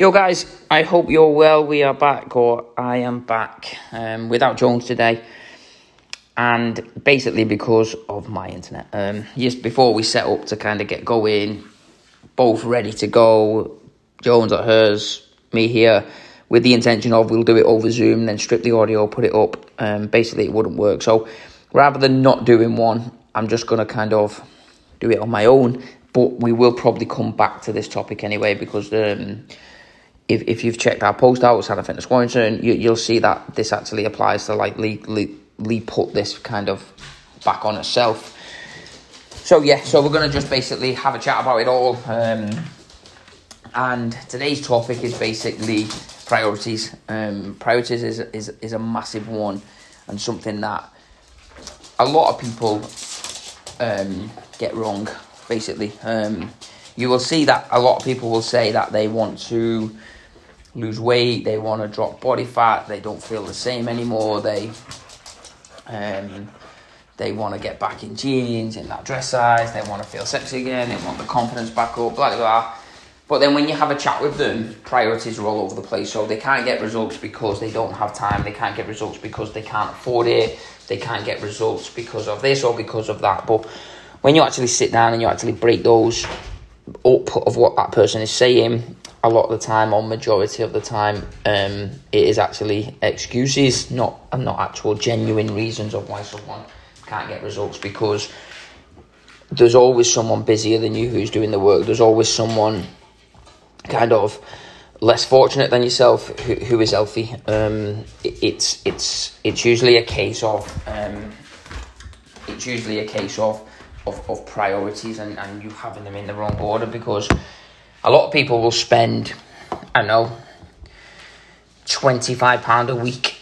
Yo, guys, I hope you're well. We are back, or I am back um, without Jones today. And basically, because of my internet. Um, just before we set up to kind of get going, both ready to go, Jones at hers, me here, with the intention of we'll do it over Zoom, then strip the audio, put it up. Um, basically, it wouldn't work. So rather than not doing one, I'm just going to kind of do it on my own. But we will probably come back to this topic anyway because. Um, if, if you've checked our post out, Santa Fitness Warrington, you, you'll see that this actually applies to like Lee, Lee put this kind of back on itself. So yeah, so we're going to just basically have a chat about it all. Um, and today's topic is basically priorities. Um, priorities is, is, is a massive one and something that a lot of people um, get wrong, basically. Um, you will see that a lot of people will say that they want to lose weight, they want to drop body fat, they don't feel the same anymore, they um, they want to get back in jeans, in that dress size, they want to feel sexy again, they want the confidence back up, blah blah blah. But then when you have a chat with them, priorities are all over the place. So they can't get results because they don't have time, they can't get results because they can't afford it, they can't get results because of this or because of that. But when you actually sit down and you actually break those up of what that person is saying, a lot of the time, or majority of the time, um, it is actually excuses, not and not actual genuine reasons of why someone can't get results. Because there's always someone busier than you who's doing the work. There's always someone kind of less fortunate than yourself who, who is healthy. Um, it, it's it's it's usually a case of um, it's usually a case of of, of priorities and, and you having them in the wrong order because a lot of people will spend, I know, £25 a week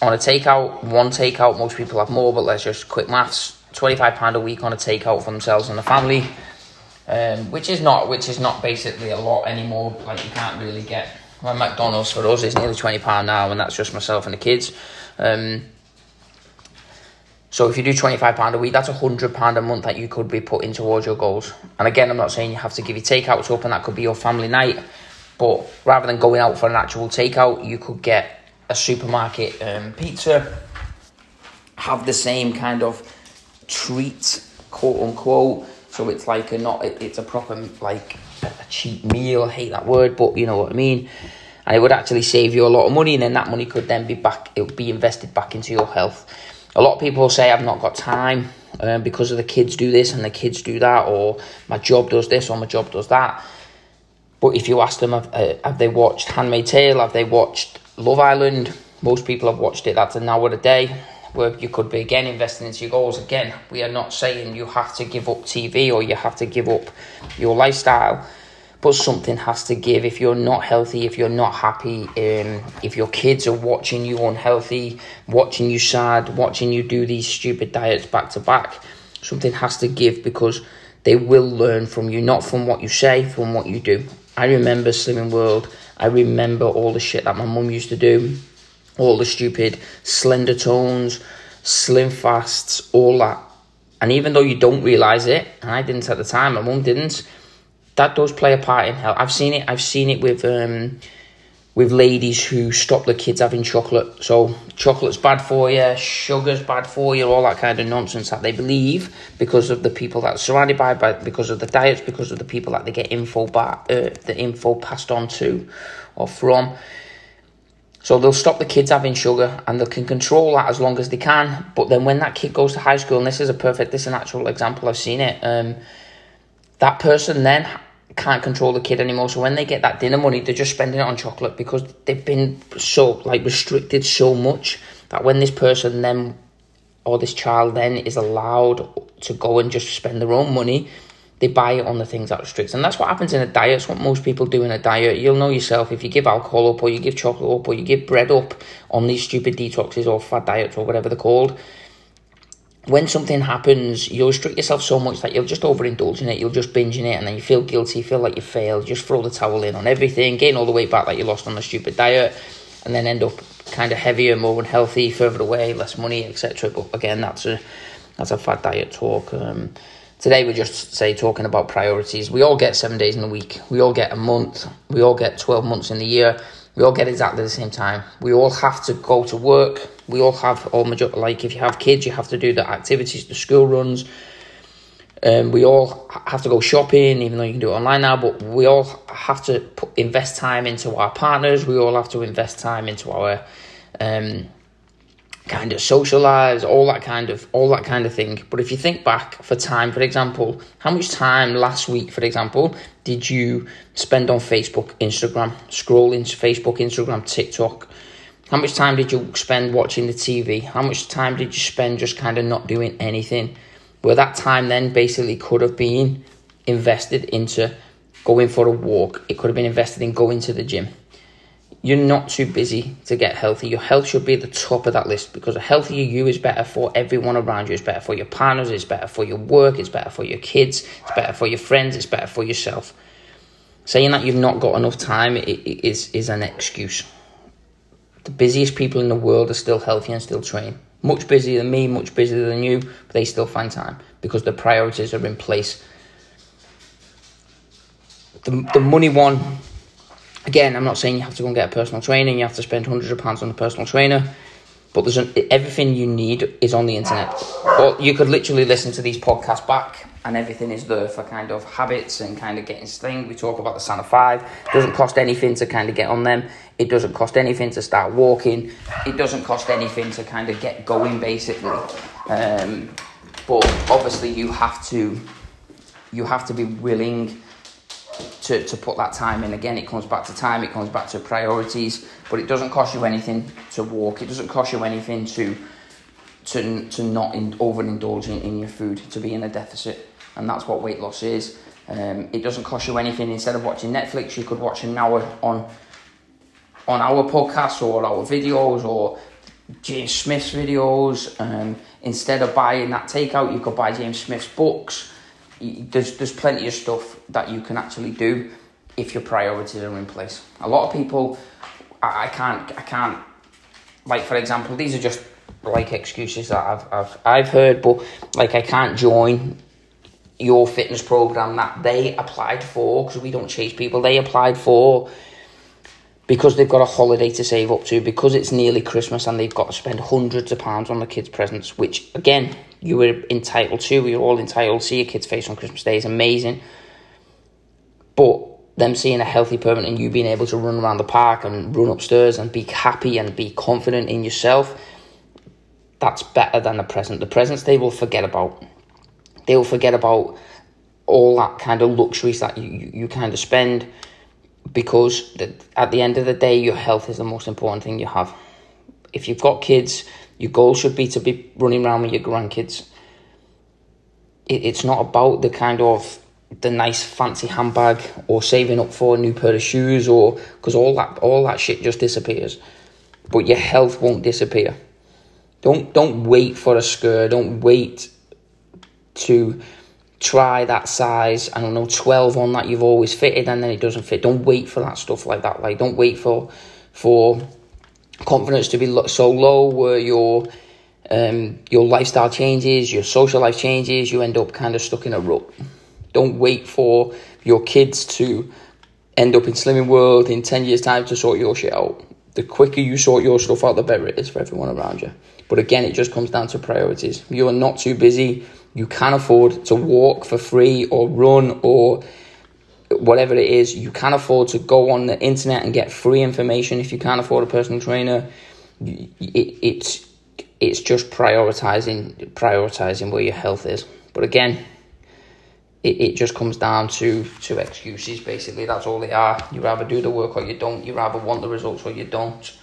on a takeout. One takeout, most people have more, but let's just quick maths. £25 a week on a takeout for themselves and the family. Um, which is not which is not basically a lot anymore. Like you can't really get well, McDonald's for us is nearly twenty pound now, and that's just myself and the kids. Um, so if you do £25 a week, that's £100 a month that you could be putting towards your goals. And again, I'm not saying you have to give your takeouts up and that could be your family night. But rather than going out for an actual takeout, you could get a supermarket um, pizza, have the same kind of treat, quote unquote. So it's like a not, it's a proper like a cheap meal. I hate that word, but you know what I mean. And it would actually save you a lot of money, and then that money could then be back. It would be invested back into your health a lot of people say I've not got time um, because of the kids do this and the kids do that, or my job does this or my job does that. But if you ask them, have, uh, have they watched Handmaid's Tale? Have they watched Love Island? Most people have watched it. That's an hour a day where you could be again investing into your goals. Again, we are not saying you have to give up TV or you have to give up your lifestyle but something has to give. If you're not healthy, if you're not happy, um, if your kids are watching you unhealthy, watching you sad, watching you do these stupid diets back to back, something has to give because they will learn from you, not from what you say, from what you do. I remember Slimming World. I remember all the shit that my mum used to do, all the stupid Slendertones, slim fasts, all that. And even though you don't realize it, and I didn't at the time, my mum didn't that does play a part in health. I've seen it. I've seen it with um, with ladies who stop the kids having chocolate. So chocolate's bad for you, sugar's bad for you, all that kind of nonsense that they believe because of the people that are surrounded by, by because of the diets, because of the people that they get info back, uh, the info passed on to or from. So they'll stop the kids having sugar and they can control that as long as they can. But then when that kid goes to high school, and this is a perfect, this is an actual example, I've seen it. Um, that person then can't control the kid anymore. So when they get that dinner money, they're just spending it on chocolate because they've been so like restricted so much that when this person then or this child then is allowed to go and just spend their own money, they buy it on the things that restrict. And that's what happens in a diet. It's what most people do in a diet. You'll know yourself if you give alcohol up or you give chocolate up or you give bread up on these stupid detoxes or fat diets or whatever they're called when something happens, you'll restrict yourself so much that you'll just overindulge in it, you'll just binge in it, and then you feel guilty, feel like you failed, just throw the towel in on everything, gain all the weight back that you lost on the stupid diet, and then end up kind of heavier, more unhealthy, further away, less money, etc. But again, that's a that's a fat diet talk. Um, today we're just say talking about priorities. We all get seven days in a week. We all get a month. We all get twelve months in the year. We all get exactly the same time. We all have to go to work. We all have all major like if you have kids, you have to do the activities, the school runs. Um, we all have to go shopping, even though you can do it online now. But we all have to put, invest time into our partners. We all have to invest time into our um, kind of socialize, all that kind of all that kind of thing. But if you think back for time, for example, how much time last week, for example, did you spend on Facebook, Instagram, scrolling Facebook, Instagram, TikTok? How much time did you spend watching the TV? How much time did you spend just kind of not doing anything? Where that time then basically could have been invested into going for a walk. It could have been invested in going to the gym you're not too busy to get healthy. Your health should be at the top of that list because a healthier you is better for everyone around you. It's better for your partners, it's better for your work, it's better for your kids, it's better for your friends, it's better for yourself. Saying that you've not got enough time is, is an excuse. The busiest people in the world are still healthy and still train. Much busier than me, much busier than you, but they still find time because the priorities are in place. The, the money one Again, I'm not saying you have to go and get a personal trainer you have to spend hundreds of pounds on a personal trainer, but there's an, everything you need is on the internet. Or you could literally listen to these podcasts back and everything is there for kind of habits and kind of getting sling. We talk about the Santa 5. It doesn't cost anything to kind of get on them. It doesn't cost anything to start walking. It doesn't cost anything to kind of get going, basically. Um, but obviously, you have to you have to be willing to, to put that time in. Again, it comes back to time, it comes back to priorities, but it doesn't cost you anything to walk, it doesn't cost you anything to to, to not in, overindulge in, in your food, to be in a deficit. And that's what weight loss is. Um, it doesn't cost you anything. Instead of watching Netflix, you could watch an hour on on our podcasts or our videos or James Smith's videos. Um, instead of buying that takeout, you could buy James Smith's books there's there's plenty of stuff that you can actually do if your priorities are in place. A lot of people, I, I can't I can't like for example, these are just like excuses that I've I've I've heard, but like I can't join your fitness program that they applied for because we don't chase people. They applied for because they've got a holiday to save up to, because it's nearly Christmas and they've got to spend hundreds of pounds on the kids' presents, which again you were entitled to. We were all entitled to see your kids' face on Christmas Day is amazing. But them seeing a healthy permanent and you being able to run around the park and run upstairs and be happy and be confident in yourself, that's better than the present. The presents they will forget about. They will forget about all that kind of luxuries that you, you, you kind of spend because the, at the end of the day, your health is the most important thing you have. If you've got kids, your goal should be to be running around with your grandkids. It, it's not about the kind of the nice fancy handbag or saving up for a new pair of shoes or because all that all that shit just disappears. But your health won't disappear. Don't don't wait for a skirt. Don't wait to try that size. I don't know, twelve on that you've always fitted and then it doesn't fit. Don't wait for that stuff like that. Like don't wait for for confidence to be so low where your um, your lifestyle changes, your social life changes, you end up kind of stuck in a rut. Don't wait for your kids to end up in Slimming World in 10 years' time to sort your shit out. The quicker you sort your stuff out, the better it is for everyone around you. But again, it just comes down to priorities. You are not too busy. You can afford to walk for free or run or whatever it is, you can afford to go on the internet and get free information. If you can't afford a personal trainer, it, it's it's just prioritizing prioritizing where your health is. But again, it, it just comes down to to excuses. Basically, that's all they are. You rather do the work or you don't. You rather want the results or you don't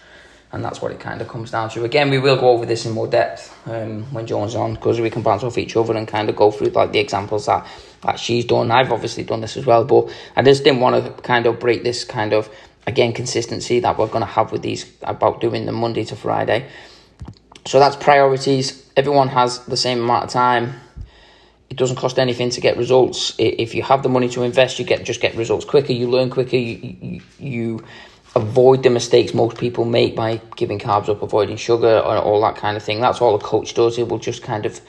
and that's what it kind of comes down to. Again, we will go over this in more depth um, when Joan's on because we can bounce off each other and kind of go through like the examples that that she's done. I've obviously done this as well, but I just didn't want to kind of break this kind of again consistency that we're going to have with these about doing the Monday to Friday. So that's priorities. Everyone has the same amount of time. It doesn't cost anything to get results. If you have the money to invest, you get just get results quicker. You learn quicker. You, you, you avoid the mistakes most people make by giving carbs up, avoiding sugar, and all that kind of thing. That's all a coach does. It will just kind of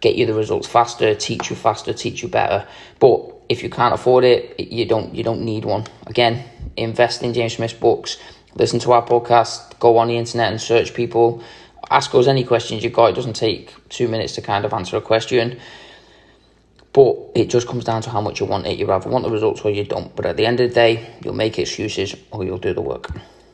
get you the results faster, teach you faster, teach you better. But if you can't afford it, you don't you don't need one. Again, invest in James Smith's books. Listen to our podcast. Go on the internet and search people. Ask us any questions you got. It doesn't take two minutes to kind of answer a question. But it just comes down to how much you want it. You either want the results or you don't. But at the end of the day, you'll make excuses or you'll do the work.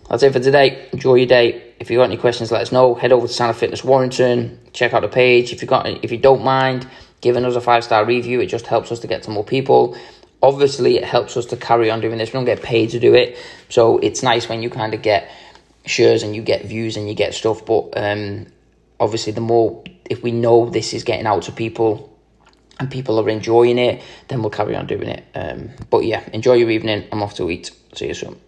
That's it for today. Enjoy your day. If you've got any questions, let us know. Head over to Santa Fitness Warrington. Check out the page. If you got, if you don't mind giving us a five star review, it just helps us to get to more people. Obviously, it helps us to carry on doing this. We don't get paid to do it, so it's nice when you kind of get shares and you get views and you get stuff. But um, obviously, the more if we know this is getting out to people and people are enjoying it, then we'll carry on doing it. Um, but yeah, enjoy your evening. I'm off to eat. See you soon.